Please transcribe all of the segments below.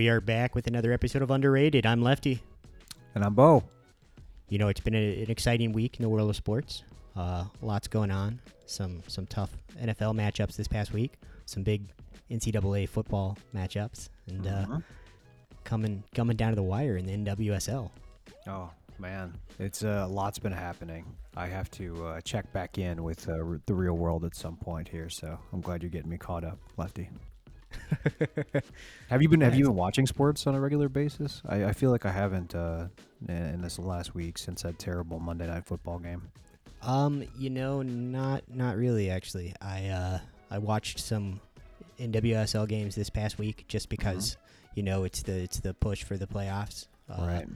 we are back with another episode of Underrated. I'm Lefty. And I'm Bo. You know, it's been a, an exciting week in the world of sports. Uh, lots going on. Some some tough NFL matchups this past week. Some big NCAA football matchups, and uh, Mhm. coming coming down to the wire in the NWSL. Oh man, it's a uh, lots been happening. I have to uh, check back in with uh, the real world at some point here, so I'm glad you're getting me caught up, Lefty. Have you been Have you been watching sports on a regular basis? I, I feel like I haven't uh, in- this last week since that terrible Monday night football game. Um, you know, not not really actually. I uh I watched some NWSL games this past week just because you know it's the it's the push for the playoffs. Uh, right.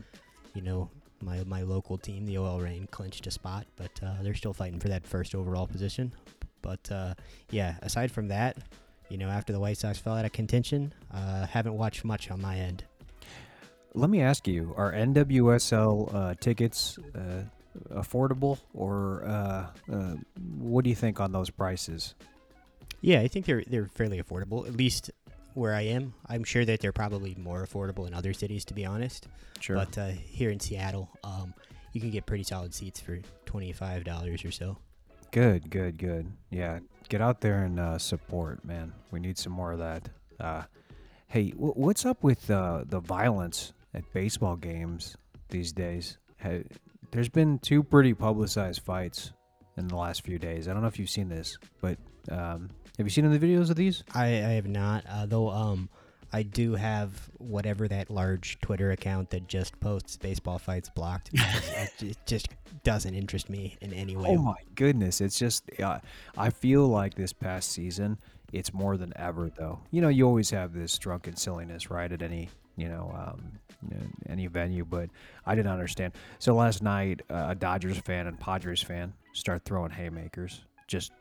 You know, my my local team, the OL Reign, clinched a spot, but uh, they're still fighting for that first overall position. But uh, yeah, aside from that, you know, after the White Sox fell out of contention, uh, haven't watched much on my end. Let me ask you: Are NWSL uh, tickets uh, affordable, or uh, uh, what do you think on those prices? Yeah, I think they're they're fairly affordable, at least where I am. I'm sure that they're probably more affordable in other cities, to be honest. Sure. But uh, here in Seattle, um, you can get pretty solid seats for twenty five dollars or so. Good, good, good. Yeah, get out there and uh, support, man. We need some more of that. Uh, hey, w- what's up with uh, the violence at baseball games these days? There's been two pretty publicized fights in the last few days. I don't know if you've seen this, but um, have you seen any videos of these? I, I have not, uh, though. Um, I do have whatever that large Twitter account that just posts baseball fights blocked. it, just doesn't interest me in any way. Oh my goodness! It's just uh, I feel like this past season, it's more than ever though. You know, you always have this drunken silliness, right, at any you know, um, any venue. But I didn't understand. So last night, uh, a Dodgers fan and Padres fan start throwing haymakers. Just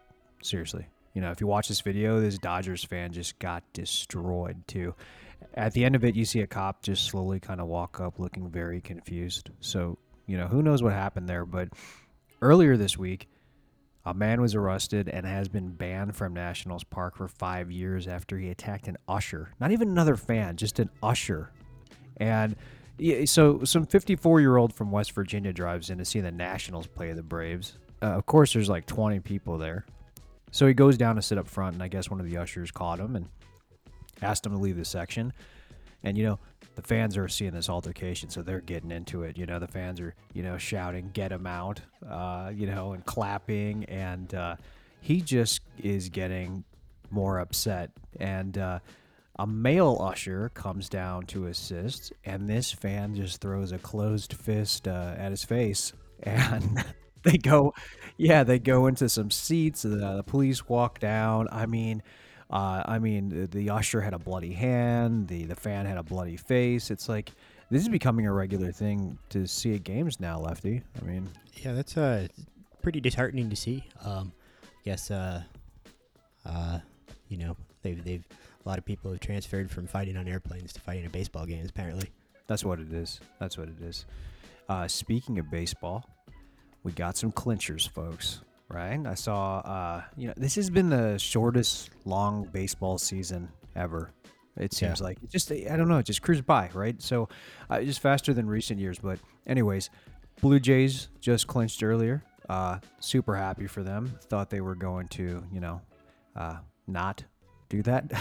seriously, you know, if you watch this video, this Dodgers fan just got destroyed too. At the end of it, you see a cop just slowly kind of walk up, looking very confused. So you know, who knows what happened there, but earlier this week, a man was arrested and has been banned from Nationals Park for five years after he attacked an usher. Not even another fan, just an usher. And so, some 54 year old from West Virginia drives in to see the Nationals play the Braves. Uh, of course, there's like 20 people there. So he goes down to sit up front, and I guess one of the ushers caught him and asked him to leave the section. And you know, the fans are seeing this altercation, so they're getting into it. You know, the fans are, you know, shouting, "Get him out!" Uh, you know, and clapping, and uh, he just is getting more upset. And uh, a male usher comes down to assist, and this fan just throws a closed fist uh, at his face, and they go, yeah, they go into some seats. The, the police walk down. I mean. Uh, I mean, the, the usher had a bloody hand. The the fan had a bloody face. It's like this is becoming a regular thing to see at games now, Lefty. I mean, Yeah, that's uh pretty disheartening to see. Um, guess uh, uh, you know they've they've a lot of people have transferred from fighting on airplanes to fighting at baseball games. Apparently, that's what it is. That's what it is. Uh, speaking of baseball, we got some clinchers, folks. Right? I saw. Uh, you know, this has been the shortest long baseball season ever. It seems like it just I don't know. It just cruised by, right? So, uh, just faster than recent years. But anyways, Blue Jays just clinched earlier. Uh, super happy for them. Thought they were going to, you know, uh, not do that.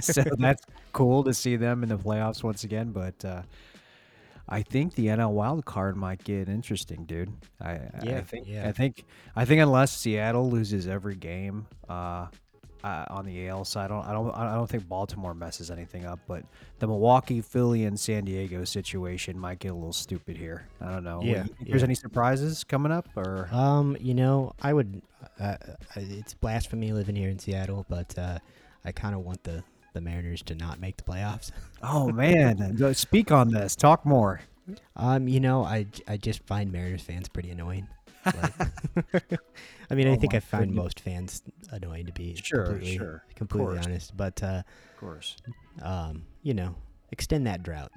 so that's cool to see them in the playoffs once again. But uh, I think the NL wild card might get interesting, dude. I, I think yeah. I think I think unless Seattle loses every game uh, uh, on the AL side, I don't, I don't I don't think Baltimore messes anything up. But the Milwaukee, Philly, and San Diego situation might get a little stupid here. I don't know. Yeah, You think there's any surprises coming up or? um, you know, I would. Uh, uh, it's blasphemy living here in Seattle, but uh, I kind of want the the Mariners to not make the playoffs. Oh man, speak on this. Talk more. Um, you know, I, I just find Mariners fans pretty annoying. Like, I mean, I Oh think I find goodness. most fans annoying to be Sure, completely, sure, completely honest. But uh, Of course. um, you know, extend that drought.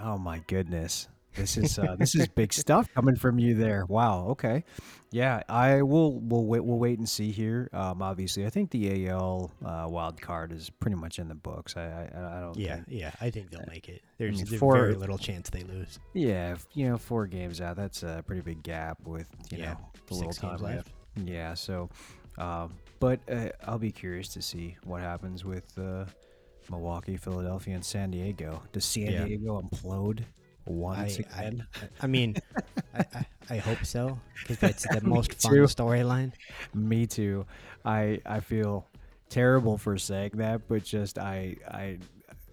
Oh my goodness. This is uh, this is big stuff coming from you there. Wow. Okay. Yeah, I will. We'll wait. We'll wait and see here. Um, obviously, I think the AL uh, wild card is pretty much in the books. I I, I don't. Yeah, think, yeah. I think they'll make it. There's, mean, there's for- very little chance they lose. Yeah, you know, four games out. That's a pretty big gap with you Yeah, know the little time left. Yeah. So, um, but uh, I'll be curious to see what happens with uh, Milwaukee, Philadelphia, and San Diego. Does San Yeah. Diego implode once I, again? I, I mean, I, I, I hope so because that's the most fun storyline. Me too. I I feel terrible for saying that, but just I I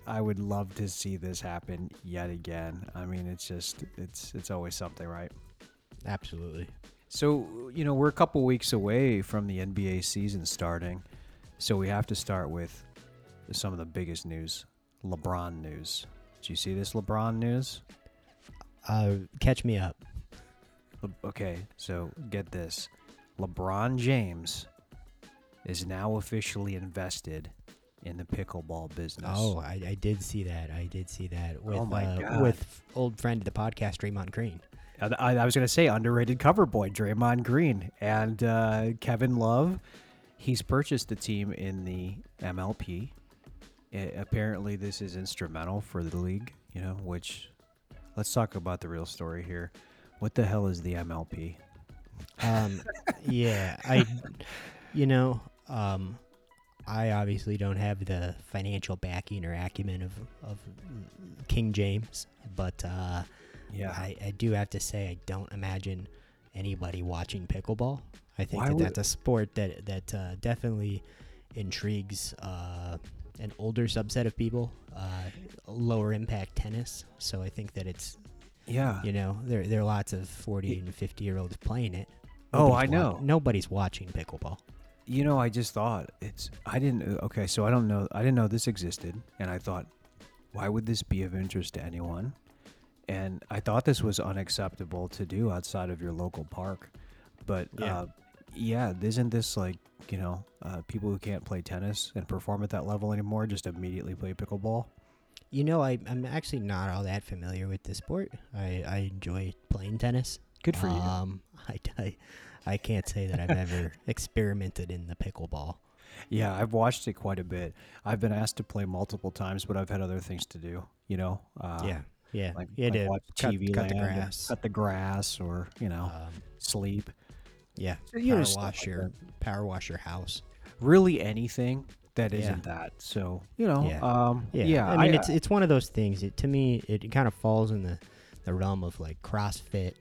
I would love to see this happen yet again. I mean, it's just it's it's always something, right? Absolutely. So, you know, we're a couple weeks away from the NBA season starting. So we have to start with some of the biggest news. LeBron news. Did you see this LeBron news? Uh, catch me up. Okay, so get this. LeBron James is now officially invested in the pickleball business. Oh, I, I did see that. I did see that with Oh my uh, God. with old friend of the podcast, Draymond Green. I, I was going to say underrated cover boy, Draymond Green. And uh, Kevin Love, he's purchased the team in the MLP. I- apparently, this is instrumental for the league, you know, which let's talk about the real story here. What the hell is the MLP? Um, yeah, I, you know, um, I obviously don't have the financial backing or acumen of of King James, but uh, Yeah. I, I do have to say I don't imagine anybody watching pickleball. I think Why that would- that's a sport that that uh, definitely intrigues uh, an older subset of people, uh, lower impact tennis. So I think that it's yeah. you know there there are lots of forty and fifty year olds playing it. Oh, Nobody's I wa- know. nobody's watching pickleball. You know, I just thought it's. I didn't. Okay, so I don't know. I didn't know this existed, and I thought, why would this be of interest to anyone? And I thought this was unacceptable to do outside of your local park. But Yeah. uh, yeah, isn't this like you know uh, people who can't play tennis and perform at that level anymore just immediately play pickleball? You know, I, I'm actually not all that familiar with the sport. I, I enjoy playing tennis. Good for you. Um, I, I, I can't say that I've ever experimented in the pickleball. Yeah, I've watched it quite a bit. I've been asked to play multiple times, but I've had other things to do. You know. Uh, yeah, yeah. Like, you had like watch cut, TV cut the grass. cut the grass, or you know, Um, sleep. Yeah, So, you know, power wash like your power wash your house. really anything that Yeah. isn't that. So you know, Yeah. um, Yeah, yeah. I mean, it's it's one of those things. It, to me, it kind of falls in the, the realm of like CrossFit.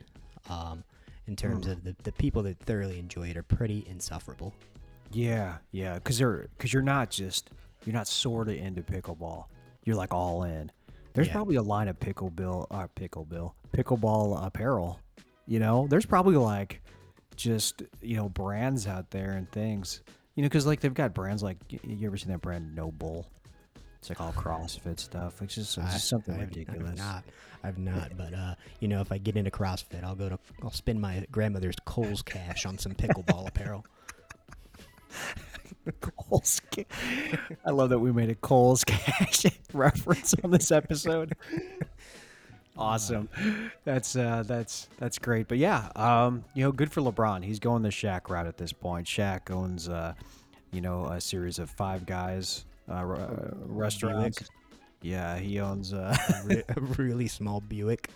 Um, in terms Mm. of the, the people that thoroughly enjoy it are pretty insufferable. yeah, yeah, because they're because you're not just you're not sort of into pickleball. You're like all in. There's Yeah. probably a line of picklebill, uh, picklebill, pickleball apparel. You know, there's probably like just you know brands out there and things. You know, because like they've got brands like you ever seen that brand NOBULL? It's like all CrossFit stuff. It's just, it's I- just something I've- ridiculous. I've not. I've not. But uh, you know, if I get into CrossFit, I'll go to. I'll spend my grandmother's Kohl's cash on some pickleball apparel. Kohl's. Ca- I love that we made a Kohl's Cash reference on this episode. awesome. That's uh, that's that's great. But yeah, um, you know, good for LeBron. He's going the Shaq route at this point. Shaq owns, uh, you know, a series of Five Guys uh, r- uh, restaurants. Yeah, he owns. Uh, a really small Buick.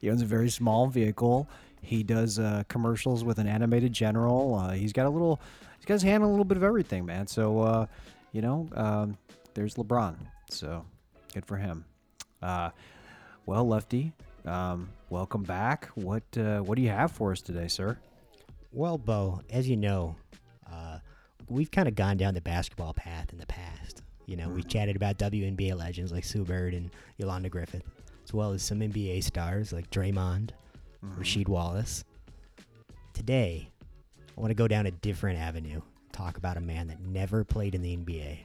he owns a very small vehicle. He does uh, commercials with an animated general. Uh, he's got a little, he's got his hand on a little bit of everything, man. So, uh, you know, um, there's LeBron. So, good for him. Well, Lefty, um, welcome back. What uh, what do you have for us today, sir? Well, Bo, as you know, uh, we've kind of gone down the basketball path in the past. You know, we've chatted about WNBA legends like Sue Bird and Yolanda Griffith, as well as some NBA stars like Draymond, Rasheed Wallace. Today, I want to go down a different avenue, talk about a man that never played in the NBA.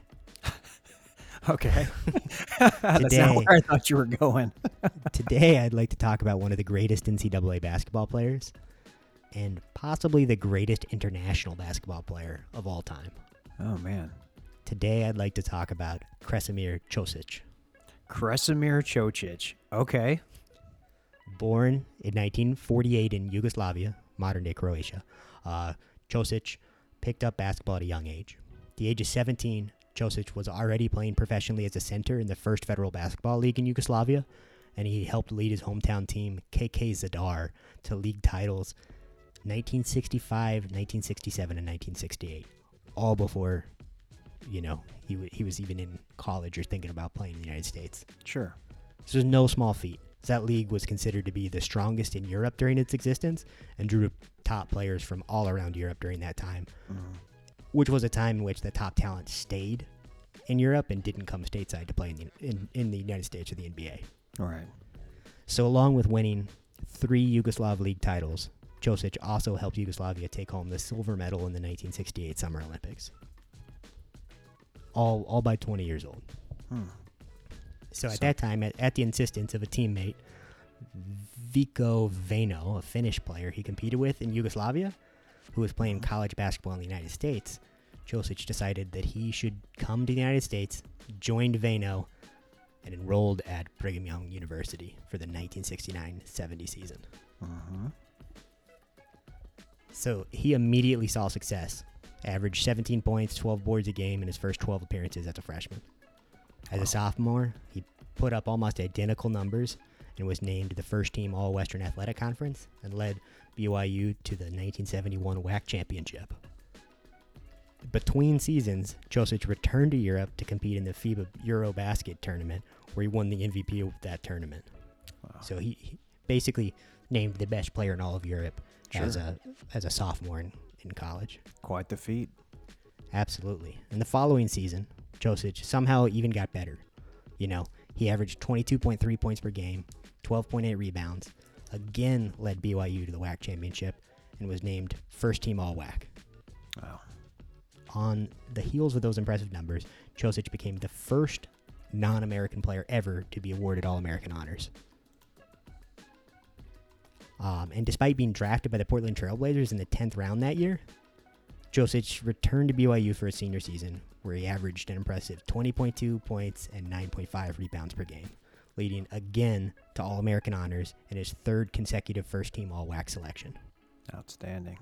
Okay, that's not where I thought you were going. Today, I'd like to talk about one of the greatest NCAA basketball players and possibly the greatest international basketball player of all time. Oh man, Today, I'd like to talk about Krešimir Ćosić. Krešimir Ćosić. Okay, Born in 1948 in Yugoslavia, modern day Croatia, uh, Ćosić picked up basketball at a young age. At the age of 17, Ćosić was already playing professionally as a center in the first federal basketball league in Yugoslavia, and he helped lead his hometown team, KK Zadar, to league titles 1965, 1967, and 1968, all before, you know, he, w- he was even in college or thinking about playing in the United States. Sure. This was no small feat. That league was considered to be the strongest in Europe during its existence and drew top players from all around Europe during that time, Mhm. Which was a time in which the top talent stayed in Europe and didn't come stateside to play in the, in, in the United States or the NBA. All right. So, along with winning three Yugoslav League titles, Ćosić also helped Yugoslavia take home the silver medal in the 1968 Summer Olympics. All, all by 20 years old. Hmm. So at So- that time, at, at the insistence of a teammate, Veikko Vainio, a Finnish player he competed with in Yugoslavia, who was playing college basketball in the United States, Ćosić decided that he should come to the United States, joined Vainio, and enrolled at Brigham Young University for the 1969-70 season. Mhm. So he immediately saw success. Averaged 17 points, 12 boards a game in his first 12 appearances as a freshman. As Wow. a sophomore, he put up almost identical numbers and was named the first team All Western Athletic Conference and led BYU to the 1971 WAC championship. Between seasons, Ćosić returned to Europe to compete in the FIBA Eurobasket tournament, where he won the MVP of that tournament. Wow. So he, he basically named the best player in all of Europe as a as a sophomore in, in college. Quite the feat. Absolutely. And the following season, Ćosić somehow even got better. You know, he averaged 22.3 points per game, 12.8 rebounds, again led BYU to the WAC championship, and was named first team All WAC. Wow. On the heels of those impressive numbers, Ćosić became the first non American player ever to be awarded All American honors. Um, and despite being drafted by the Portland Trailblazers in the 10th round that year, Ćosić returned to BYU for his senior season, where he averaged an impressive 20.2 points and 9.5 rebounds per game, leading again to All American honors and his third consecutive first team All WAC selection. Outstanding.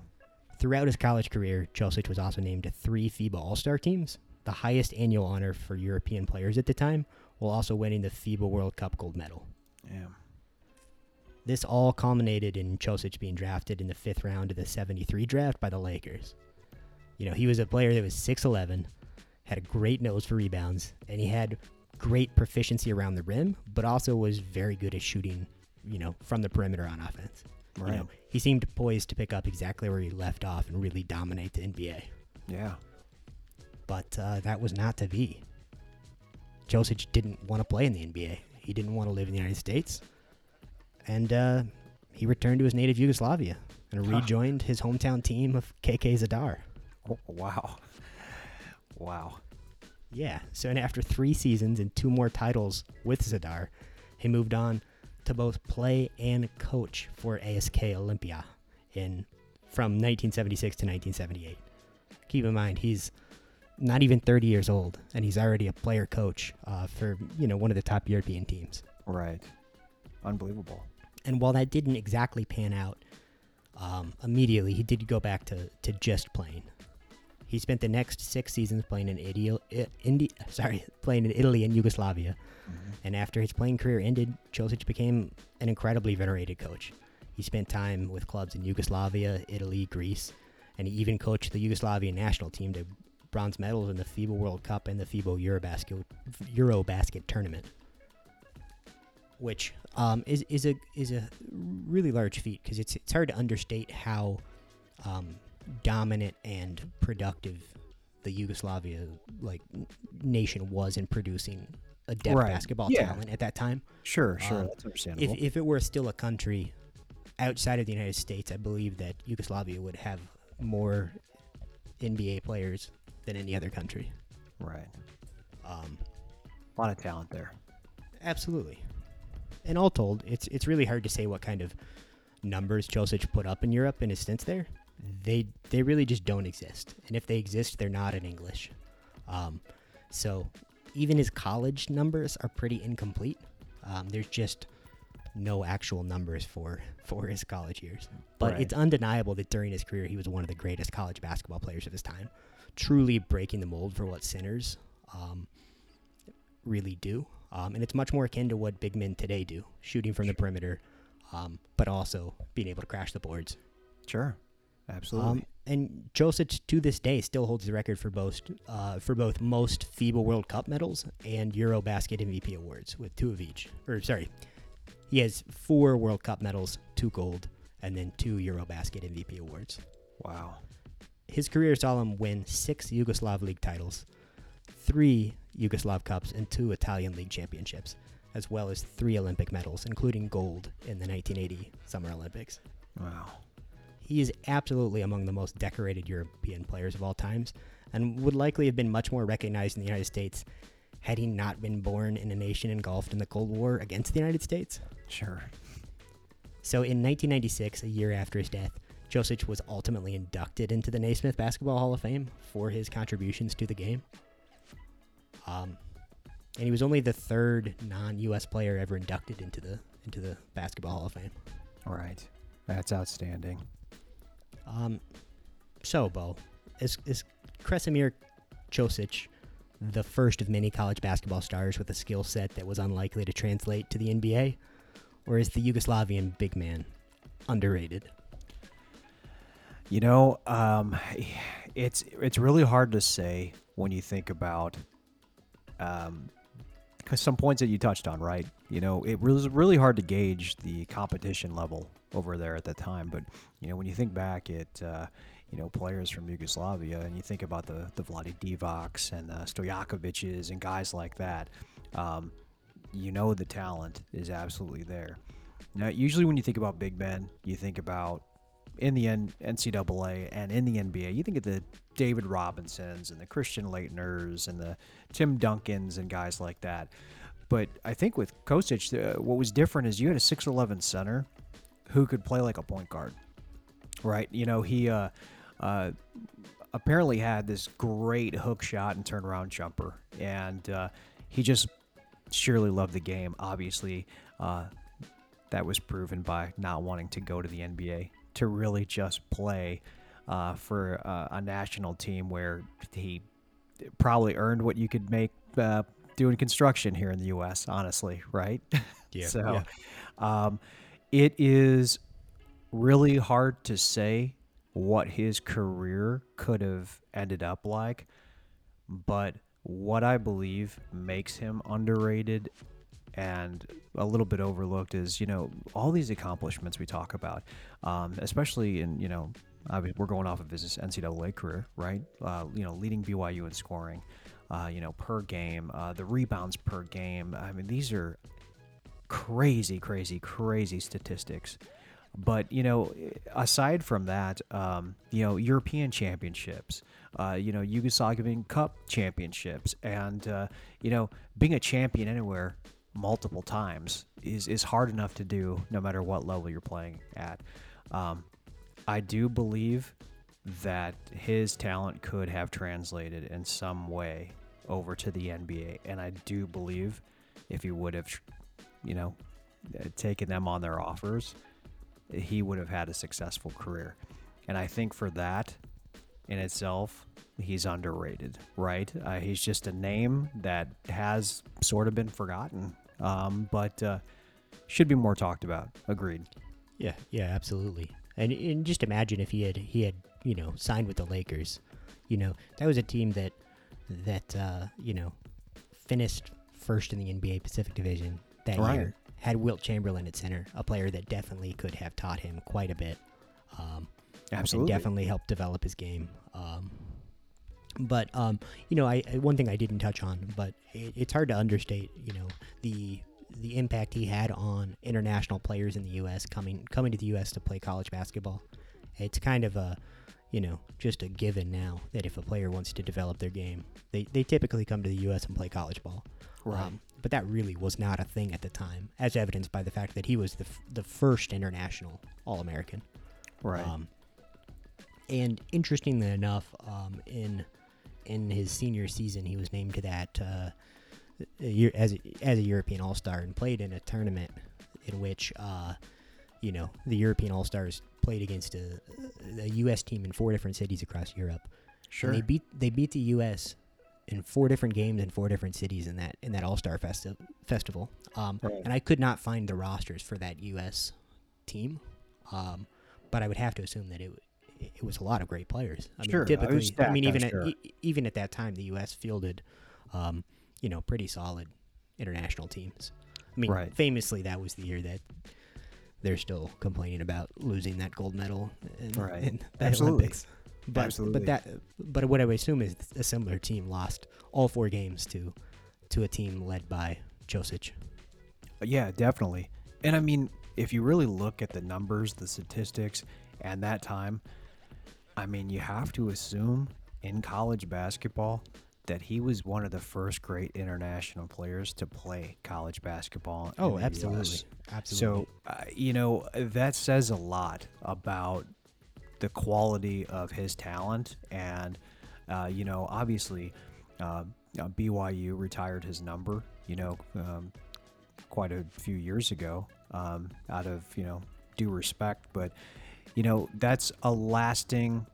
Throughout his college career, Ćosić was also named to three FIBA All Star teams, the highest annual honor for European players at the time, while also winning the FIBA World Cup gold medal. Yeah. This all culminated in Ćosić being drafted in the fifth round of the 73 draft by the Lakers. You know, he was a player that was 6'11, had a great nose for rebounds, and he had great proficiency around the rim, but also was very good at shooting, you know, from the perimeter on offense. Right. You know, he seemed poised to pick up exactly where he left off and really dominate the NBA. Yeah. But uh, that was not to be. Ćosić didn't want to play in the NBA. He didn't want to live in the United States. And uh, he returned to his native Yugoslavia and rejoined his hometown team of KK Zadar. Oh, wow. Wow. Yeah. So, and after three seasons and two more titles with Zadar, he moved on to both play and coach for ASK Olympia in from 1976 to 1978. Keep in mind, he's not even 30 years old, and he's already a player coach uh, for you know one of the top European teams. Right. Unbelievable. And while that didn't exactly pan out um, immediately, he did go back to, to just playing. He spent the next six seasons playing in Italy, Indi- sorry, playing in Italy and Yugoslavia. Mhm. And after his playing career ended, Ćosić became an incredibly venerated coach. He spent time with clubs in Yugoslavia, Italy, Greece, and he even coached the Yugoslavian national team to bronze medals in the FIBA World Cup and the FIBA Eurobasket Eurobasket tournament, which um, is is a is a really large feat because it's it's hard to understate how um, dominant and productive the Yugoslavia like nation was in producing a depth Right. basketball Yeah. talent at that time. Sure, sure. Um, That's understandable. If, if it were still a country outside of the United States, I believe that Yugoslavia would have more NBA players than any other country. right. Um, A lot of talent there. absolutely. And all told, it's it's really hard to say what kind of numbers Ćosić put up in Europe in his stints there. They they really just don't exist, and if they exist, they're not in English. Um, so even his college numbers are pretty incomplete. Um, there's just no actual numbers for for his college years. But Right. it's undeniable that during his career he was one of the greatest college basketball players of his time, truly breaking the mold for what centers um, really do. Um, and it's much more akin to what big men today do, shooting from the perimeter, um, but also being able to crash the boards. Sure. Absolutely. Um, and Ćosić to this day still holds the record for both uh, for both most FIBA World Cup medals and EuroBasket MVP awards with two of each. Or sorry, he has four World Cup medals, two gold, and then two EuroBasket MVP awards. wow. His career saw him win six Yugoslav League titles, three Yugoslav Cups, and two Italian League championships, as well as three Olympic medals, including gold in the 1980 Summer Olympics. Wow. He is absolutely among the most decorated European players of all times and would likely have been much more recognized in the United States had he not been born in a nation engulfed in the Cold War against the United States. Sure. So in 1996, a year after his death, Ćosić was ultimately inducted into the Naismith Basketball Hall of Fame for his contributions to the game. Um, and he was only the third non-U.S. player ever inducted into the into the Basketball Hall of Fame. All right. That's outstanding. Um, so, Bo, is, is Krešimir Ćosić the first of many college basketball stars with a skill set that was unlikely to translate to the NBA? Or is the Yugoslavian big man underrated? You know, um, it's it's really hard to say when you think about um, some points that you touched on, right? You know, it was really hard to gauge the competition level over there at the time. But you know, when you think back at uh, you know players from Yugoslavia, and you think about the the Vlade Divacs and the Stojakovic's and guys like that, um, you know the talent is absolutely there. Now, usually when you think about big men, you think about in the NCAA and in the NBA, you think of the David Robinsons and the Christian Laettners and the Tim Duncans and guys like that. But I think with Ćosić, uh, what was different is you had a 6'11 center who could play like a point guard, right? You know, he uh, uh, apparently had this great hook shot and turnaround jumper, and uh, he just surely loved the game. Obviously, uh, that was proven by not wanting to go to the NBA to really just play uh, for uh, a national team where he probably earned what you could make uh, doing construction here in the U.S. Honestly, right? Yeah. so, um, it is really hard to say what his career could have ended up like, but what I believe makes him underrated and a little bit overlooked is you know all these accomplishments we talk about, um, especially in you know I mean, we're going off of his NCAA career, right? Uh, you know, leading BYU in scoring, uh, you know, per game, uh, the rebounds per game. I mean, these are crazy, crazy, crazy statistics. But you know, aside from that, um, you know, European championships, uh, you know, Yugoslavian Cup championships, and uh, you know, being a champion anywhere multiple times is is hard enough to do, no matter what level you're playing at. Um, I do believe that his talent could have translated in some way over to the NBA, and I do believe if he would have, you know, uh, taken them on their offers, he would have had a successful career. And I think for that in itself, he's underrated, right? Uh, he's just a name that has sort of been forgotten, um, but uh, should be more talked about. Agreed. Yeah, yeah, absolutely. And, and just imagine if he had he had you know signed with the Lakers, you know that was a team that that uh, you know finished first in the NBA Pacific Division that Right. year. Had Wilt Chamberlain at center, a player that definitely could have taught him quite a bit. Um, Absolutely. definitely helped develop his game. Um, but um, you know, I, I one thing I didn't touch on, but it, it's hard to understate. You know, the the impact he had on international players in the U.S. coming coming to the U.S. to play college basketball. It's kind of a you know just a given now that if a player wants to develop their game, they they typically come to the U.S. and play college ball. Right. Um, but that really was not a thing at the time, as evidenced by the fact that he was the f- the first international All American. right. Um, and interestingly enough, um, in in his senior season, he was named to that uh, as a, as a European All Star and played in a tournament in which, uh, you know, the European All Stars played against a, a U.S. team in four different cities across Europe. Sure. And they beat they beat the U.S. in four different games in four different cities in that in that All Star festi- festival. Um, Right. And I could not find the rosters for that U.S. team, um, but I would have to assume that it it was a lot of great players. I Sure, mean, typically, I stacked, mean, I'm even at sure. e- even at that time, the U.S. fielded, um, you know, pretty solid international teams. I mean, Right. famously, that was the year that they're still complaining about losing that gold medal in, Right. in the Absolutely. Olympics. But Absolutely. but that but what I would assume is a similar team lost all four games to to a team led by Ćosić. Yeah, definitely. And I mean, if you really look at the numbers, the statistics, and that time, I mean, you have to assume in college basketball that he was one of the first great international players to play college basketball. Oh, absolutely, US. absolutely. So, uh, you know, that says a lot about the quality of his talent. And, uh, you know, obviously, uh, BYU retired his number, you know, um, quite a few years ago um, out of, you know, due respect. But, you know, that's a lasting,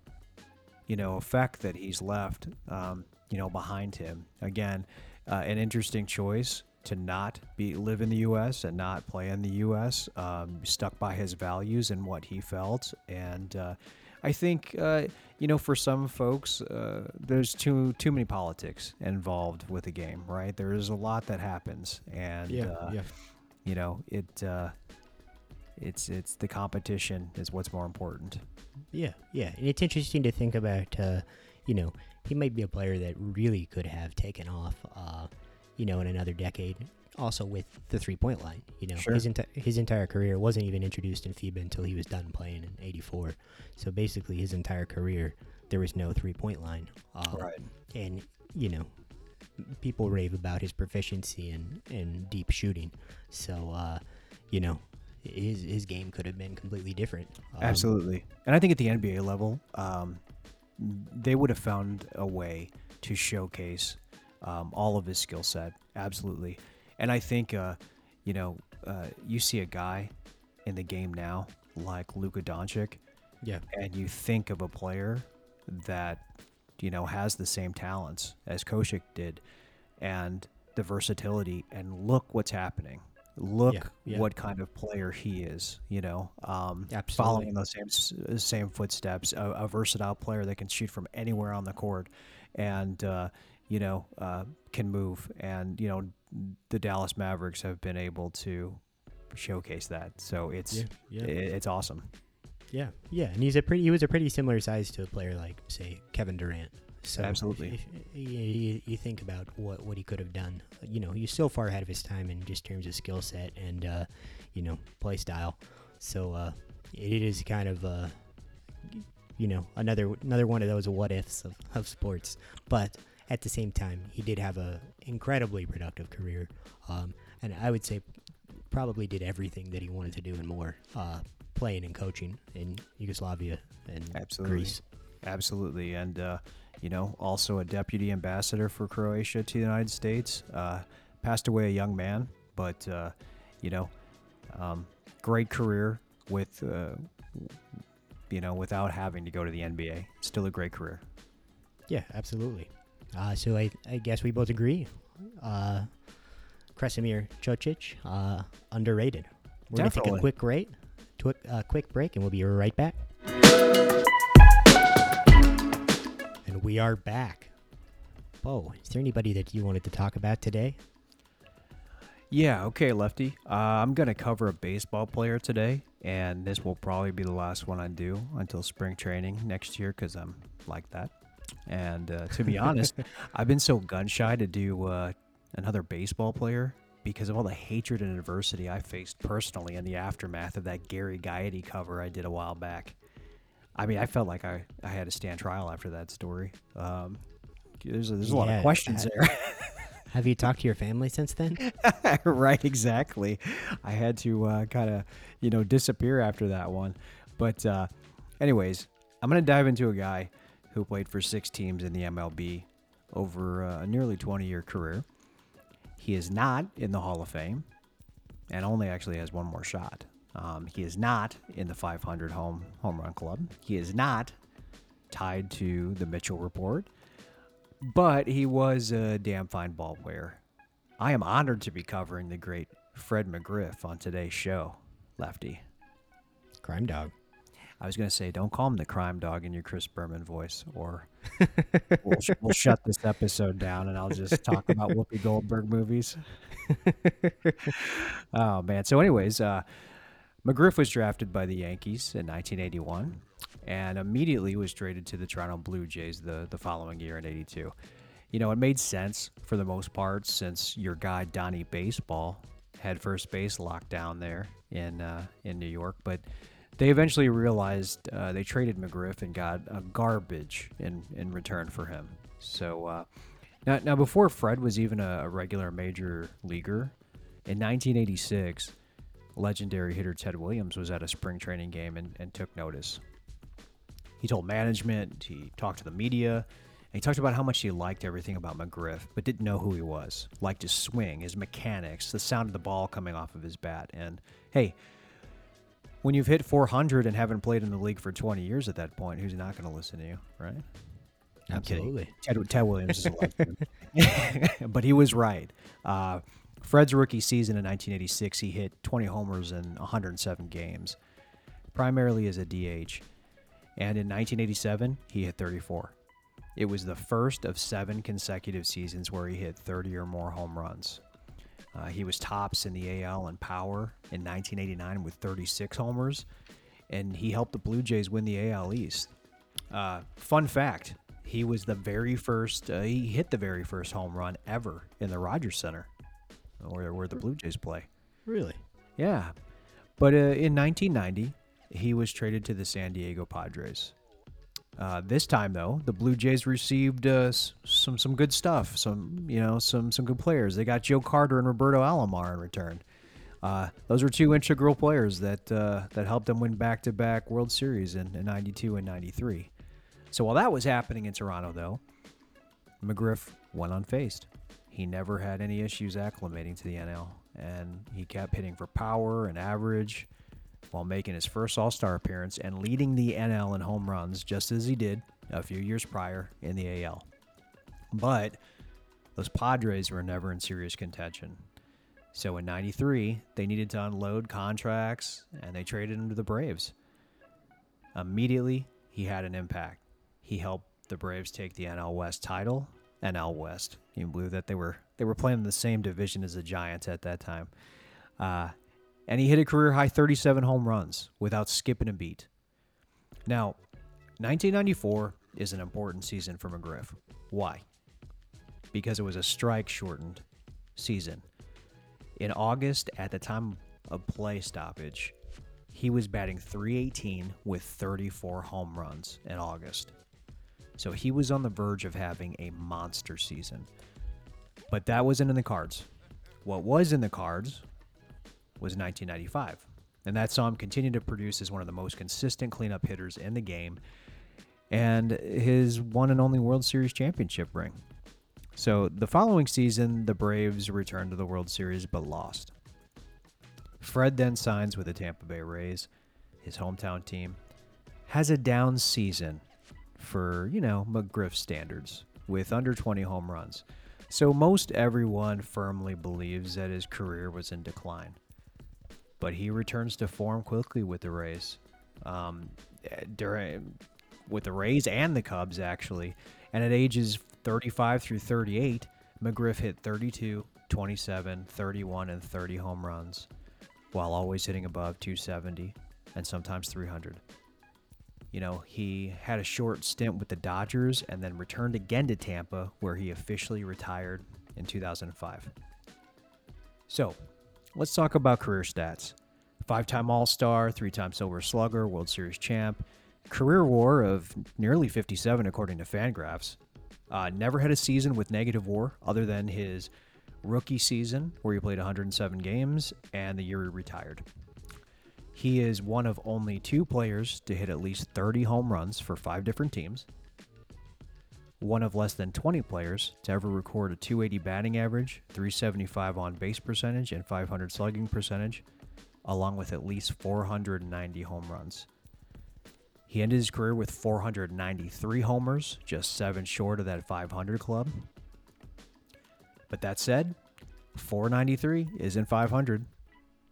you know, effect that he's left, um, you know, behind him. Again, uh, an interesting choice to not be live in the U.S. and not play in the U.S. Um, stuck by his values and what he felt, and uh, I think uh, you know for some folks, uh, there's too too many politics involved with the game, right? There is a lot that happens, and uh, you know it. Uh, it's it's the competition is what's more important. Yeah, yeah, and it's interesting to think about. Uh, you know, he might be a player that really could have taken off. You know, in another decade. Also with the three point line. You know, Sure. his enti- his entire career wasn't even introduced in FIBA until he was done playing in '84. So basically, his entire career there was no three point line. Um, and you know people rave about his proficiency and in deep shooting so uh, you know his his game could have been completely different Um, Absolutely. And I think at the NBA level, um, they would have found a way to showcase um, all of his skill set. Absolutely. And I think, uh, you know, uh, you see a guy in the game now like Luka Doncic, yeah and you think of a player that, you know, has the same talents as Koshik did and the versatility, and look what's happening. Look Yeah, yeah. what kind of player he is, you know, um, following those same same footsteps. A, a versatile player that can shoot from anywhere on the court, and uh, you know uh, can move. And you know the Dallas Mavericks have been able to showcase that. So it's yeah yeah it's awesome. yeah yeah and he's a pretty he was a pretty similar size to a player like say Kevin Durant so Absolutely. if, you, you, you think about what what he could have done you know he's so far ahead of his time in just terms of skill set and uh, you know play style so uh, it is kind of uh, you know another another one of those what ifs of, of sports but at the same time he did have a incredibly productive career um, and i would say probably did everything that he wanted to do and more uh, playing and coaching in yugoslavia and Absolutely. greece Absolutely, and uh, you know, also a deputy ambassador for Croatia to the United States. Uh, passed away a young man, but uh, you know, um, great career with uh, you know without having to go to the NBA. Still a great career. yeah absolutely uh, so I, I guess we both agree uh, Krešimir Ćosić, uh, underrated we're going to take a quick rate twi- uh, quick break and we'll be right back and we are back Bo, is there anybody that you wanted to talk about today? Yeah, okay, Lefty. Uh, I'm going to cover a baseball player today, and this will probably be the last one I do until spring training next year because I'm like that. And uh, to be honest, I've been so gun shy to do uh, another baseball player because of all the hatred and adversity I faced personally in the aftermath of that Gary Gaetti cover I did a while back. I mean, I felt like I, I had to stand trial after that story. Um, there's a, there's a lot of questions there. Have you talked to your family since then? right, exactly. I had to uh, kind of, you know, disappear after that one. But, uh, anyways, I'm going to dive into a guy who played for six teams in the MLB over uh, a nearly 20 year career. He is not in the Hall of Fame, and only actually has one more shot. Um, he is not in the 500 home home run club. He is not tied to the Mitchell report, but he was a damn fine ball player. I am honored to be covering the great Fred McGriff on today's show, Lefty. Crime dog. I was going to say, don't call him the crime dog in your Chris Berman voice, or we'll, sh- we'll shut this episode down and I'll just talk about Whoopi Goldberg movies. oh, man. So, anyways, uh, McGriff was drafted by the Yankees in 1981 and immediately was traded to the Toronto Blue Jays the, the following year in 82. You know, it made sense for the most part since your guy Donnie Baseball had first base locked down there in uh, in New York, but they eventually realized uh, they traded McGriff and got a garbage in, in return for him. So uh, now, now, before Fred was even a, regular major leaguer, in 1986, legendary hitter Ted Williams was at a spring training game and, and took notice. He told management, he talked to the media, and he talked about how much he liked everything about McGriff, but didn't know who he was. Liked his swing, his mechanics, the sound of the ball coming off of his bat. And hey, when you've hit 400 and haven't played in the league for 20 years at that point, who's not going to listen to you, right? Absolutely. Ted, Ted, Williams is a legend. but he was right. Uh, Fred's rookie season in 1986, he hit 20 homers in 107 games, primarily as a DH. And in 1987, he hit 34. It was the first of seven consecutive seasons where he hit 30 or more home runs. Uh, he was tops in the AL in power in 1989 with 36 homers, and he helped the Blue Jays win the AL East. Uh, fun fact he was the very first, uh, he hit the very first home run ever in the Rogers Center, where, where the Blue Jays play. Really? Yeah. But uh, in 1990, he was traded to the San Diego Padres. Uh, this time, though, the Blue Jays received uh, some some good stuff. Some you know some some good players. They got Joe Carter and Roberto Alomar in return. Uh, those were two integral players that uh, that helped them win back-to-back World Series in, in '92 and '93. So while that was happening in Toronto, though, McGriff went unfazed. He never had any issues acclimating to the NL, and he kept hitting for power and average while making his first All Star appearance and leading the NL in home runs, just as he did a few years prior in the AL. But those Padres were never in serious contention. So in 93, they needed to unload contracts and they traded him to the Braves. Immediately, he had an impact. He helped the Braves take the NL West title. NL West. You believe that they were they were playing in the same division as the Giants at that time. Uh, and he hit a career high 37 home runs without skipping a beat. Now, 1994 is an important season for McGriff. Why? Because it was a strike shortened season. In August, at the time of play stoppage, he was batting 318 with 34 home runs in August. So he was on the verge of having a monster season. But that wasn't in the cards. What was in the cards was 1995. And that saw him continue to produce as one of the most consistent cleanup hitters in the game and his one and only World Series championship ring. So the following season, the Braves returned to the World Series but lost. Fred then signs with the Tampa Bay Rays, his hometown team, has a down season for, you know, McGriff standards with under 20 home runs. So most everyone firmly believes that his career was in decline but he returns to form quickly with the Rays. Um, during with the Rays and the Cubs actually, and at ages 35 through 38, McGriff hit 32, 27, 31, and 30 home runs, while always hitting above 270 and sometimes 300. You know, he had a short stint with the Dodgers and then returned again to Tampa, where he officially retired in 2005. So, let's talk about career stats. Five time All Star, three time Silver Slugger, World Series champ, career war of nearly 57 according to Fangraphs. Uh, never had a season with negative war other than his rookie season where he played 107 games and the year he retired. He is one of only two players to hit at least 30 home runs for five different teams. One of less than 20 players to ever record a 280 batting average, 375 on base percentage, and 500 slugging percentage, along with at least 490 home runs. He ended his career with 493 homers, just seven short of that 500 club. But that said, 493 isn't 500.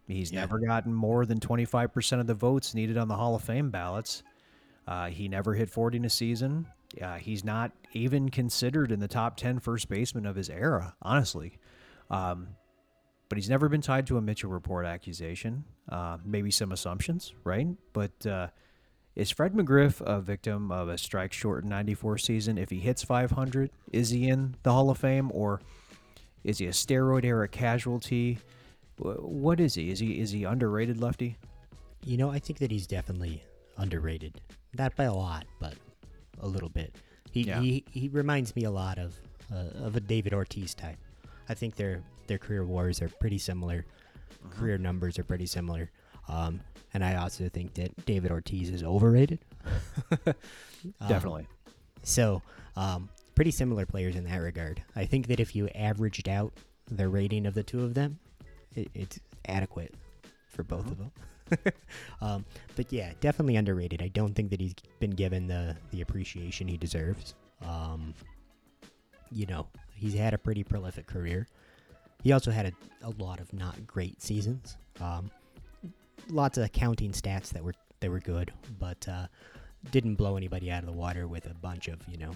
He's Yeah. never gotten more than 25% of the votes needed on the Hall of Fame ballots. Uh, he never hit 40 in a season. Uh, he's not even considered in the top 10 first baseman of his era, honestly. Um, but he's never been tied to a Mitchell Report accusation. Uh, maybe some assumptions, right? But uh, is Fred McGriff a victim of a strike short 94 season? If he hits 500, is he in the Hall of Fame or is he a steroid era casualty? What is he? Is he is he underrated, Lefty? You know, I think that he's definitely underrated. Not by a lot, but a little bit. He Yeah. he, he reminds me a lot of uh, of a David Ortiz type. I think their their career wars are pretty similar. Career numbers are pretty similar. Um, and I also think that David Ortiz is overrated. Um, Definitely. So, um, pretty similar players in that regard. I think that if you averaged out the rating of the two of them, it, it's adequate for both of them. um, but yeah, definitely underrated. I don't think that he's been given the the appreciation he deserves. Um, you know, he's had a pretty prolific career. He also had a, a lot of not great seasons. Um, lots of counting stats that were that were good, but uh, didn't blow anybody out of the water with a bunch of you know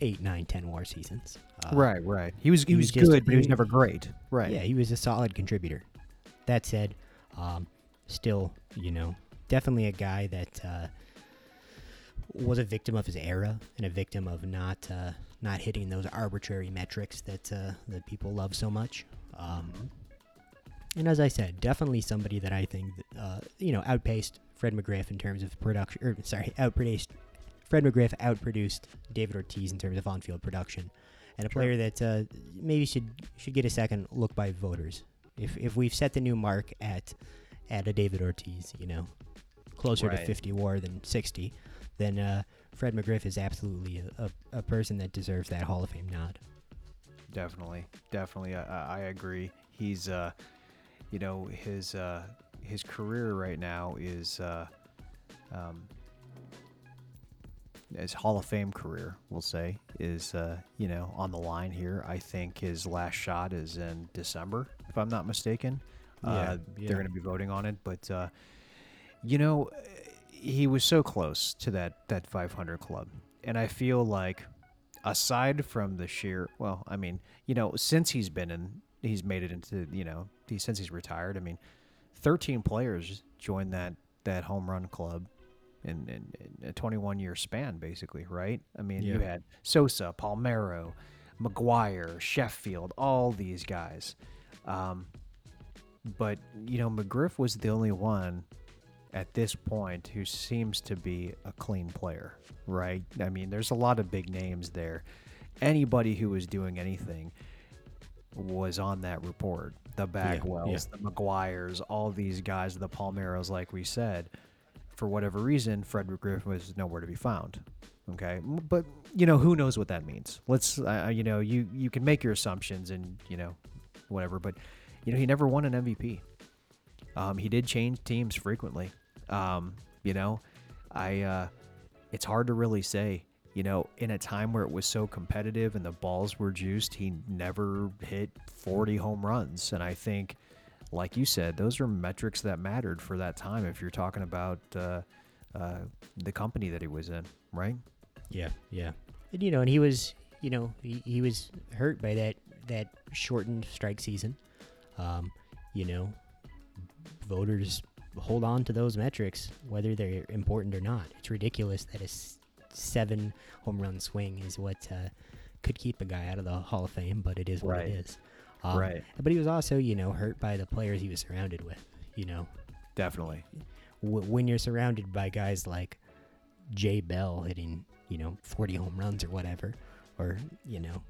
eight, nine, ten war seasons. Uh, right, right. He was he, he was, was just- good, but he was never great. Right. Yeah, he was a solid contributor. That said, um, still, you know, definitely a guy that uh, was a victim of his era and a victim of not uh, not hitting those arbitrary metrics that uh, that people love so much. Um, and as I said, definitely somebody that I think uh, you know outpaced Fred McGriff in terms of production. Or sorry, outproduced Fred McGriff outproduced David Ortiz in terms of on-field production, and a Sure. player that uh, maybe should should get a second look by voters. If if we've set the new mark at at a David Ortiz, you know, closer Right. to 50 WAR than 60, then uh, Fred McGriff is absolutely a, a, a person that deserves that Hall of Fame nod. Definitely, definitely. I, I I agree. He's, uh, you know, his uh, his career right now is, uh, um, his Hall of Fame career, we'll say, is uh, you know on the line here. I think his last shot is in December, if I'm not mistaken. Uh, Yeah, they're going to be voting on it, but uh, you know, he was so close to that that 500 club, and I feel like aside from the sheer well i mean you know since he's been in he's made it into you know he, since he's retired i mean 13 players joined that that home run club in, in, in a 21 year span basically right? I mean you had sosa palmeiro mcgwire sheffield all these guys. Um, but you know mcgriff was the only one at this point who seems to be a clean player, right? I mean, there's a lot of big names there. Anybody who was doing anything was on that report. The Bagwells, the McGwires, all these guys, the Palmeiros, like we said. For whatever reason, Frederick Griffin was nowhere to be found. Okay, but you know who knows what that means. Let's, uh, you know, you you can make your assumptions and you know, whatever. But you know, he never won an MVP. Um, he did change teams frequently. Um, you know, I uh, it's hard to really say. You know, in a time where it was so competitive and the balls were juiced, he never hit 40 home runs. And I think, like you said, those are metrics that mattered for that time. If you're talking about uh, uh, the company that he was in, right? Yeah, yeah. And you know, and he was, you know, he, he was hurt by that that shortened strike season. Um, you know, voters hold on to those metrics whether they're important or not. It's ridiculous that a s- seven home run swing is what uh, could keep a guy out of the Hall of Fame, but it is what Right. it is. Um, Right. But he was also, you know, hurt by the players he was surrounded with. You know, Definitely. w- when you're surrounded by guys like Jay Bell hitting, you know, 40 home runs or whatever, or, you know,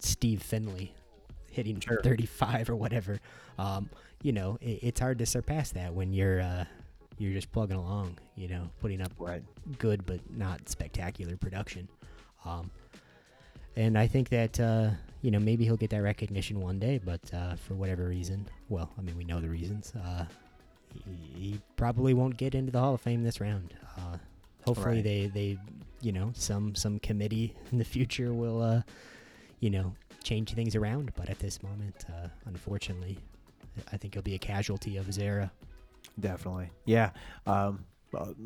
Steve Finley hitting Sure. 35 or whatever, um, you know, it, it's hard to surpass that when you're, uh, you're just plugging along, you know, putting up Right. good but not spectacular production. Um, and I think that uh, you know maybe he'll get that recognition one day, but uh, for whatever reason, well, I mean we know the reasons. Uh, he, he probably won't get into the Hall of Fame this round. Uh, hopefully Right. they they you know some some committee in the future will uh, you know change things around. But at this moment, uh, unfortunately, I think he'll be a casualty of his era. Definitely. Yeah. Um,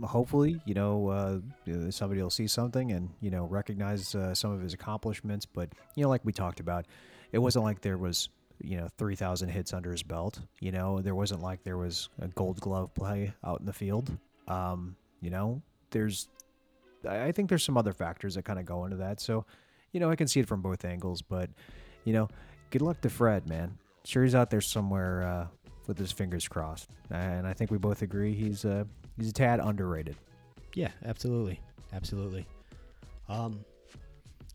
hopefully, you know, uh, somebody will see something and, you know, recognize uh, some of his accomplishments. But, you know, like we talked about, it wasn't like there was, you know, 3,000 hits under his belt. You know, there wasn't like there was a gold glove play out in the field. Um, you know, there's, I think there's some other factors that kind of go into that. So, you know, I can see it from both angles. But, you know, good luck to Fred, man. Sure, he's out there somewhere uh, with his fingers crossed, and I think we both agree he's uh, he's a tad underrated. Yeah, absolutely, absolutely. Um,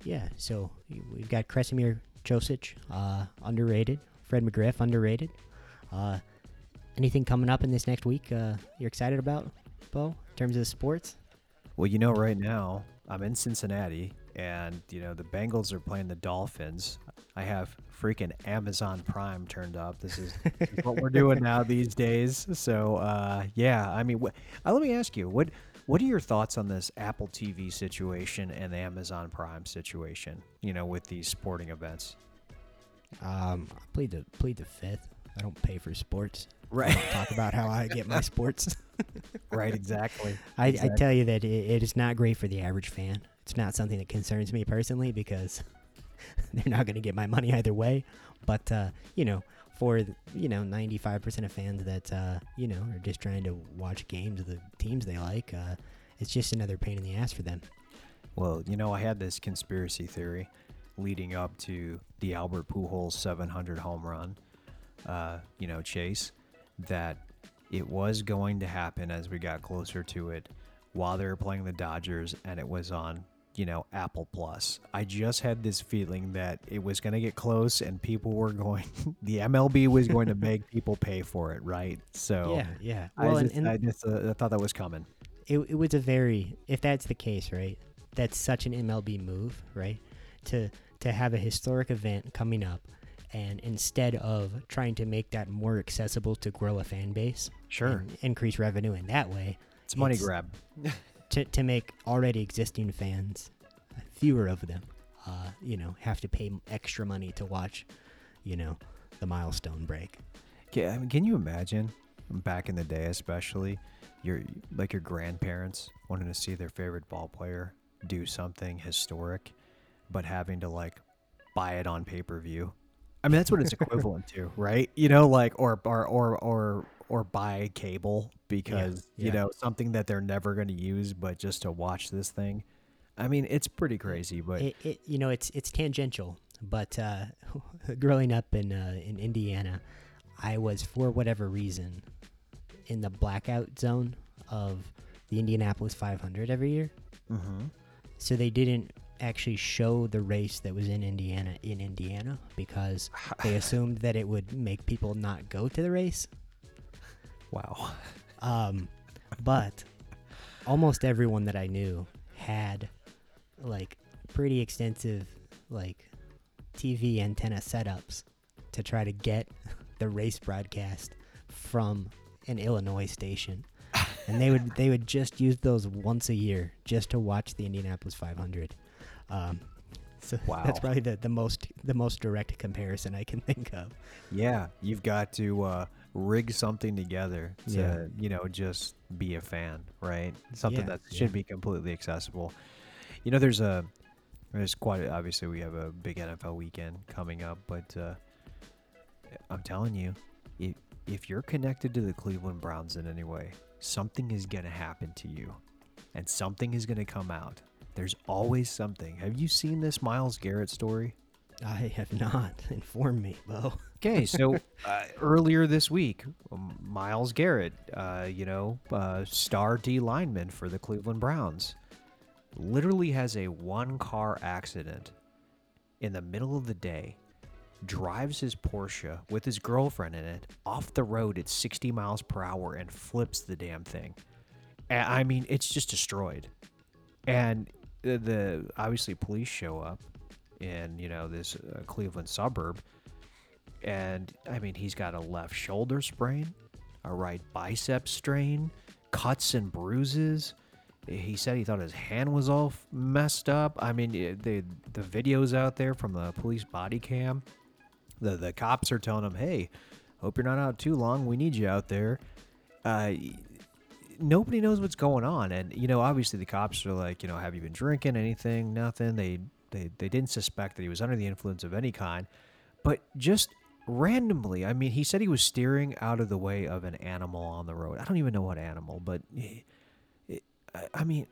yeah. So we- we've got Krešimir Ćosić, uh, underrated. Fred McGriff, underrated. Uh, anything coming up in this next week? Uh, you're excited about, Bo, in terms of sports? Well, you know, right now I'm in Cincinnati, and you know the Bengals are playing the Dolphins. I have freaking Amazon Prime turned up. This is, what we're doing now these days. So, uh, yeah, I mean, wh- uh, let me ask you what what are your thoughts on this Apple TV situation and the Amazon Prime situation? You know, with these sporting events. Um, I plead the plead the fifth. I don't pay for sports. Right. talk about how I get my sports. right. Exactly. I, I tell you that it, it is not great for the average fan. It's not something that concerns me personally because they're not going to get my money either way. But uh, you know, for you know, ninety five percent of fans that uh, you know are just trying to watch games of the teams they like, uh, it's just another pain in the ass for them. Well, you know, I had this conspiracy theory leading up to the Albert Pujols 700 home run, uh, you know, chase, that it was going to happen as we got closer to it while they were playing the Dodgers and it was on, you know, Apple Plus. I just had this feeling that it was going to get close and people were going, the MLB was going to make people pay for it, right? So yeah, yeah. I Well, and, and I, just uh, I thought that was coming. it, it was a very if that's the case right that's such an mlb move right to to have a historic event coming up and instead of trying to make that more accessible to grow a fan base Sure. increase revenue in that way It's money it's- grab. to, to make already existing fans fewer of them uh, you know have to pay extra money to watch you know the milestone break Can, I mean, can you imagine back in the day, especially your like your grandparents wanting to see their favorite ball player do something historic, but having to like buy it on pay per view? I mean, that's what it's equivalent to, right? You know, like or or or or or buy cable because yeah. you know something that they're never going to use, but just to watch this thing. I mean, it's pretty crazy, but it, it you know it's it's tangential but uh, growing up in uh, in Indiana I was for whatever reason in the blackout zone of the Indianapolis 500 every year Mhm. so they didn't actually show the race that was in Indiana in Indiana because they assumed that it would make people not go to the race wow. um, but almost everyone that I knew had like pretty extensive like TV antenna setups to try to get the race broadcast from an Illinois station. and they would they would just use those once a year just to watch the Indianapolis 500. Um, so Wow. that's probably the, the most the most direct comparison I can think of. Yeah, you've got to uh, rig something together to, Yeah. you know, just be a fan, right? Something Yeah, that yeah. should be completely accessible. You know, there's a, there's quite, a- obviously, we have a big NFL weekend coming up, but uh, I'm telling you, if, if you're connected to the Cleveland Browns in any way, something is going to happen to you and something is going to come out. There's always something. Have you seen this Myles Garrett story? I have not informed me, Bo. Okay, so uh, earlier this week, um, Myles Garrett, uh, you know, uh, star D lineman for the Cleveland Browns, literally has a one car accident in the middle of the day, drives his Porsche with his girlfriend in it off the road at 60 miles per hour and flips the damn thing. I mean, it's just destroyed. And the, the obviously police show up in you know this uh, Cleveland suburb, and I mean he's got a left shoulder sprain, a right bicep strain, cuts and bruises. He said he thought his hand was all messed up. I mean, the the videos out there from the police body cam, the the cops are telling him, "Hey, hope you're not out too long. We need you out there." Uh, nobody knows what's going on, and you know, obviously the cops are like, you know, have you been drinking anything? Nothing. They they they didn't suspect that he was under the influence of any kind, but just randomly, I mean, he said he was steering out of the way of an animal on the road. I don't even know what animal, but. I- mean,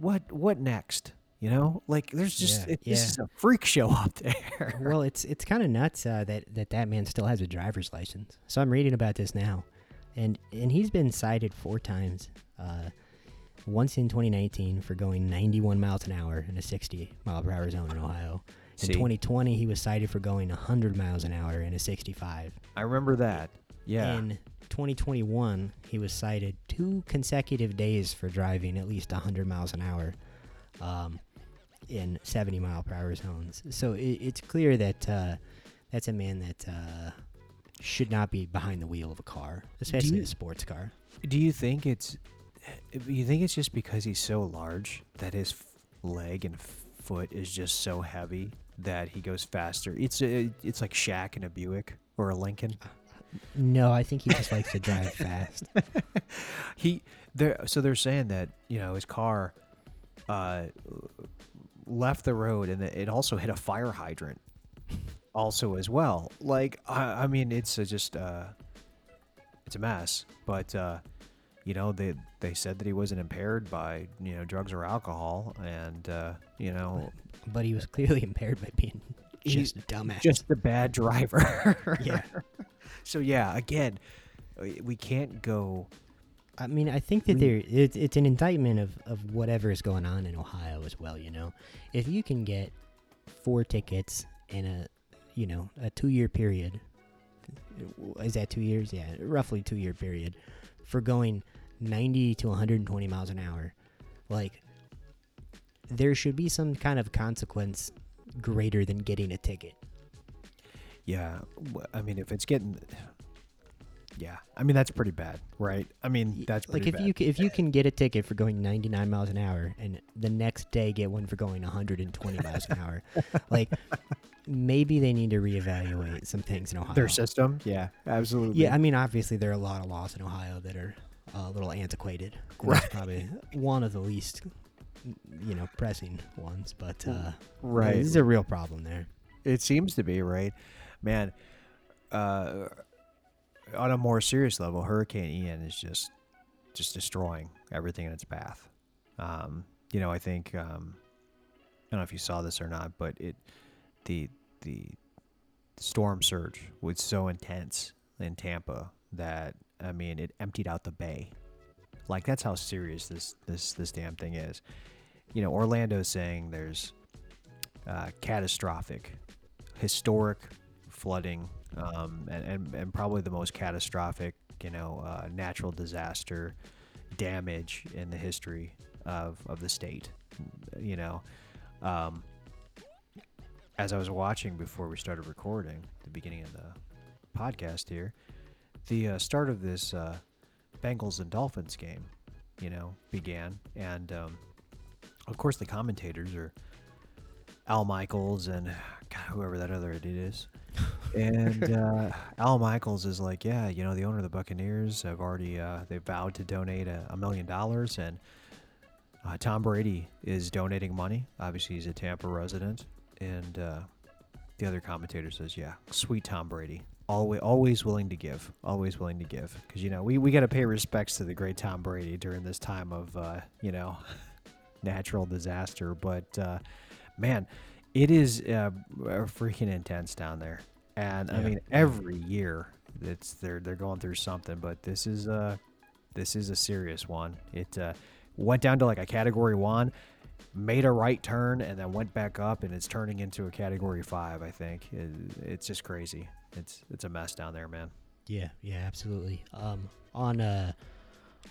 what what next? You know, like there's just Yeah, it, this is a freak show up there. well, it's it's kind of nuts uh, that that that man still has a driver's license. So I'm reading about this now, and and he's been cited four times. Uh, once in 2019 for going 91 miles an hour in a 60 mile per hour zone in Ohio. In See. 2020, he was cited for going 100 miles an hour in a 65. I remember that. Yeah, In 2021, he was cited two consecutive days for driving at least 100 miles an hour um, in 70 mile per hour zones. So it, it's clear that uh, that's a man that uh, should not be behind the wheel of a car, especially you- a sports car. Do you think it's you think it's just because he's so large that his leg and foot is just so heavy that he goes faster? It's a, it's like Shaq in a Buick or a Lincoln. No, I think he just likes to drive fast. He they're so they're saying that you know his car uh, left the road and it also hit a fire hydrant also as well. Like I, I mean, it's a just uh, it's a mess. But uh, you know they they said that he wasn't impaired by you know drugs or alcohol, and uh, you know But he was clearly impaired by being just a dumbass. just a bad driver. yeah. So yeah, again, we- can't go. I mean, I think that there it's, it's an indictment of, of whatever is going on in Ohio as well. You know, if you can get four tickets in a you know a two year period, is that two years? Yeah, roughly two year period for going ninety to one hundred and twenty miles an hour. Like, there should be some kind of consequence greater than getting a ticket. Yeah, I mean, if it's getting, yeah, I mean that's pretty bad, right? I mean that's like if bad. you if you can get a ticket for going 99 miles an hour and the next day get one for going 120 miles an hour like maybe they need to reevaluate some things in ohio their system, yeah, absolutely. yeah i mean obviously there are a lot of laws in ohio that are a little antiquated and that's probably one of the least you know pressing ones but uh right. this is a real problem there It seems to be right, man. Uh, on a more serious level, Hurricane Ian is just just destroying everything in its path. Um, you know, I think um, I don't know if you saw this or not, but it the the storm surge was so intense in Tampa that I mean it emptied out the bay. Like that's how serious this this this damn thing is. You know, Orlando's saying there's uh, catastrophic, historic flooding, um, and, and and probably the most catastrophic, you know, uh, natural disaster damage in the history of of the state. You know, um, as I was watching before we started recording, the beginning of the podcast here, the uh, start of this uh, Bengals and Dolphins game, you know, began, and um, of course the commentators are Al Michaels and God, whoever that other idiot is. And uh, Al Michaels is like, yeah, you know, the owner of the Buccaneers have already uh, they vowed to donate a, a million dollars, and uh, Tom Brady is donating money. Obviously, he's a Tampa resident, and uh, the other commentator says, yeah, sweet Tom Brady, always always willing to give, always willing to give, because you know we we got to pay respects to the great Tom Brady during this time of uh, you know natural disaster, but. Uh, man, it is uh, freaking intense down there. And I Yeah. mean, every year it's they're they're going through something, but this is uh this is a serious one. It uh, went down to like a category one, made a right turn, and then went back up, and it's turning into a category five. I think it, it's just crazy. It's it's a mess down there, man. Yeah, yeah, absolutely. Um, on uh,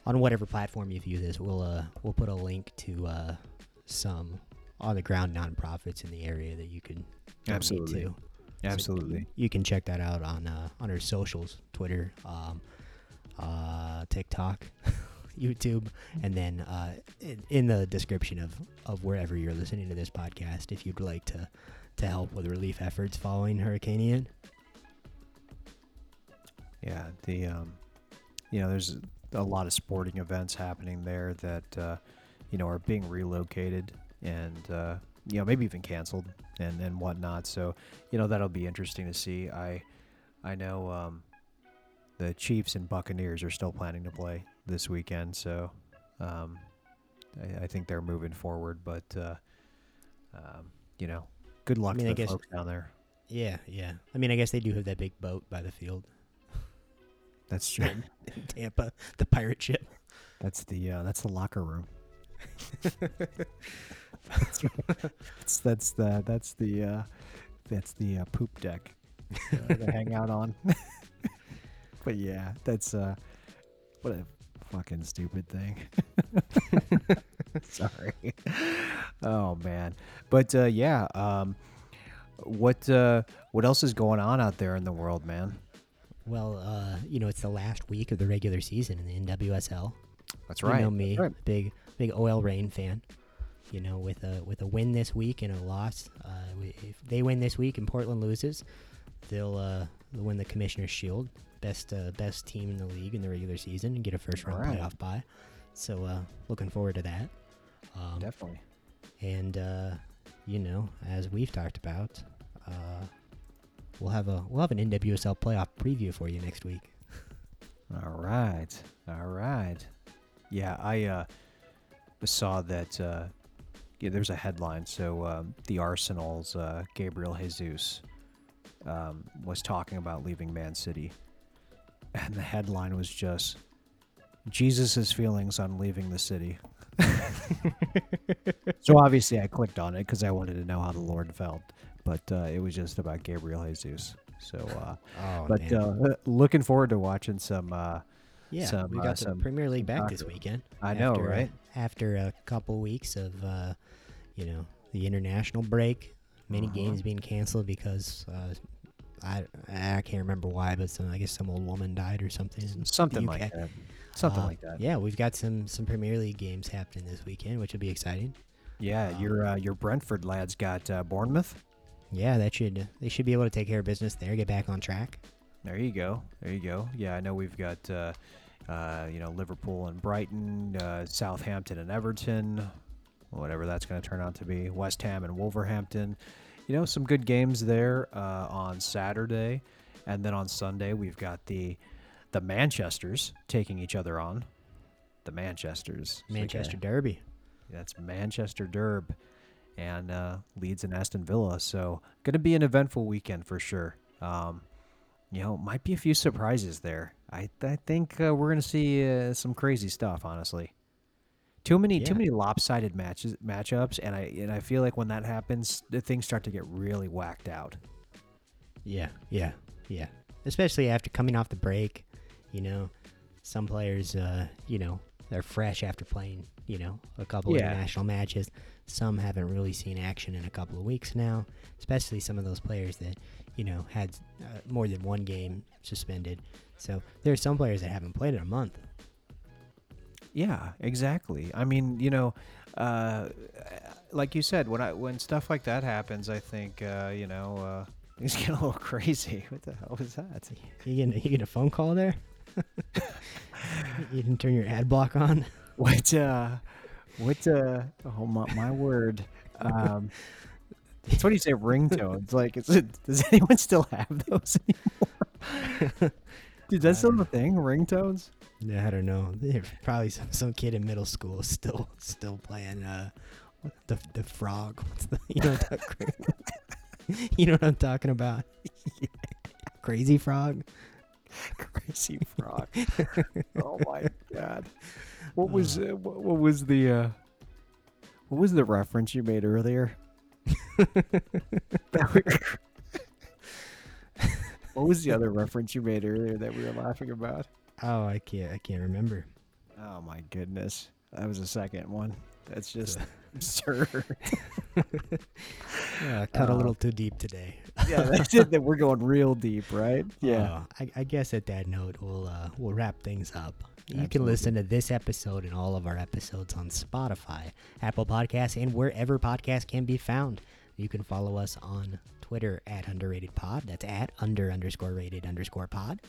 on whatever platform you view this, we'll uh, we'll put a link to uh, some on the ground nonprofits in the area that you can Absolutely. to. Absolutely. You can check that out on uh, on our socials, Twitter, um, uh, TikTok, YouTube, and then uh, in, in the description of, of wherever you're listening to this podcast, if you'd like to to help with relief efforts following Hurricane Ian. Yeah, the um, you know, there's a lot of sporting events happening there that uh, you know are being relocated and uh, you know maybe even canceled and and whatnot. So you know that'll be interesting to see. I I know um, the Chiefs and Buccaneers are still planning to play this weekend, so um, I, I think they're moving forward. But uh, um, you know, good luck mean, I to the guess- folks down there. Yeah, yeah. I mean, I guess they do have that big boat by the field That's true. in Tampa, the pirate ship. that's the uh, that's the locker room. that's that's the that's the uh, that's the uh, poop deck uh, to hang out on. but yeah, that's uh, what a fucking stupid thing. Sorry. Oh man, but uh, yeah. Um, what uh, what else is going on out there in the world, man? Well, uh, you know, it's the last week of the regular season in the NWSL. That's You right. know me, right. big big OL Reign fan. You know, with a with a win this week and a loss, uh, if they win this week and Portland loses, they'll uh, they'll win the Commissioner's Shield, best uh, best team in the league in the regular season, and get a first round Alright. playoff bye. So, uh, looking forward to that. Um, Definitely. and uh, you know, as we've talked about, uh, we'll have a we'll have an NWSL playoff preview for you next week. All right. All right. Yeah, I uh, saw that. Uh, yeah, there's a headline. So um, the Arsenal's uh, Gabriel Jesus um, was talking about leaving Man City, and the headline was just Jesus's feelings on leaving the city. so obviously, I clicked on it because I wanted to know how the Lord felt, but uh, it was just about Gabriel Jesus. So, uh, Oh, but uh, looking forward to watching some. Uh, Yeah, some, we uh, got the some- Premier League back this weekend. I know, after, uh, right? after a couple weeks of, uh, you know, the international break, many Uh-huh. games being canceled because uh, I I can't remember why, but some I guess some old woman died or something. Something like that. Something Uh, like that. Yeah, we've got some some Premier League games happening this weekend, which will be exciting. Yeah, Um, your uh, your Brentford lads got uh, Bournemouth. Yeah, that should they should be able to take care of business there, get back on track. There you go. There you go. Yeah, I know we've got uh, uh, you know Liverpool and Brighton, uh, Southampton and Everton, whatever that's going to turn out to be. West Ham and Wolverhampton. You know, some good games there uh, on Saturday, and then on Sunday we've got the the Manchesters taking each other on. The Manchesters. It's like a- Manchester Derby. That's Manchester Derb and uh, Leeds and Aston Villa. So going to be an eventful weekend for sure. Um, you know, might be a few surprises there. I I think uh, we're going to see uh, some crazy stuff. Honestly, too many too many lopsided matches matchups, and I and I feel like when that happens, the things start to get really whacked out. Yeah, yeah, yeah. Especially after coming off the break, you know, some players, uh, you know, they're fresh after playing, you know, a couple Yeah. international matches. Some haven't really seen action in a couple of weeks now, especially some of those players that, you know, had uh, more than one game suspended. So there are some players that haven't played in a month. Yeah, exactly. I mean, you know, uh, like you said, when I when stuff like that happens, I think uh, you know uh, things get a little crazy. What the hell was that? You get you get a phone call there. you didn't turn your ad block on. What? Uh, what? Uh, oh my, my word! Um, it's what do you say? Ringtones? Like, is it, does anyone still have those anymore? Dude, that's still the thing. Ringtones? Yeah, I don't know. There's probably some, some kid in middle school still still playing uh the the frog. What's the you know what I'm- you know what I'm talking about? Crazy frog. Crazy frog. oh my god! What was uh, what, what was the uh, what was the reference you made earlier? What was the other reference you made earlier that we were laughing about? Oh, I can't I can't remember. Oh my goodness. That was the second one. That's just absurd. Yeah, cut a Uh, little too deep today. yeah, that's it. That we're going real deep, right? Uh, I, I guess at that note, we'll uh, we'll wrap things up. You can listen to this episode and all of our episodes on Spotify, Apple Podcasts, and wherever podcasts can be found. You can follow us on Twitter at underrated pod. That's at under underscore rated underscore pod.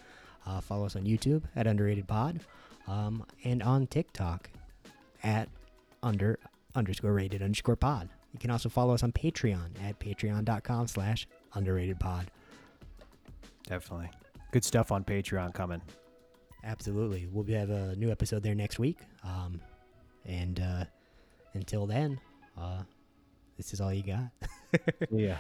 Uh, follow us on YouTube at underrated pod, um, and on TikTok at under underscore rated underscore pod. You can also follow us on Patreon at patreon.com slash underrated pod. Definitely. Good stuff on Patreon coming. Absolutely. We'll be- have a new episode there next week. Um, and uh, until then, uh, this is all you got. Yeah.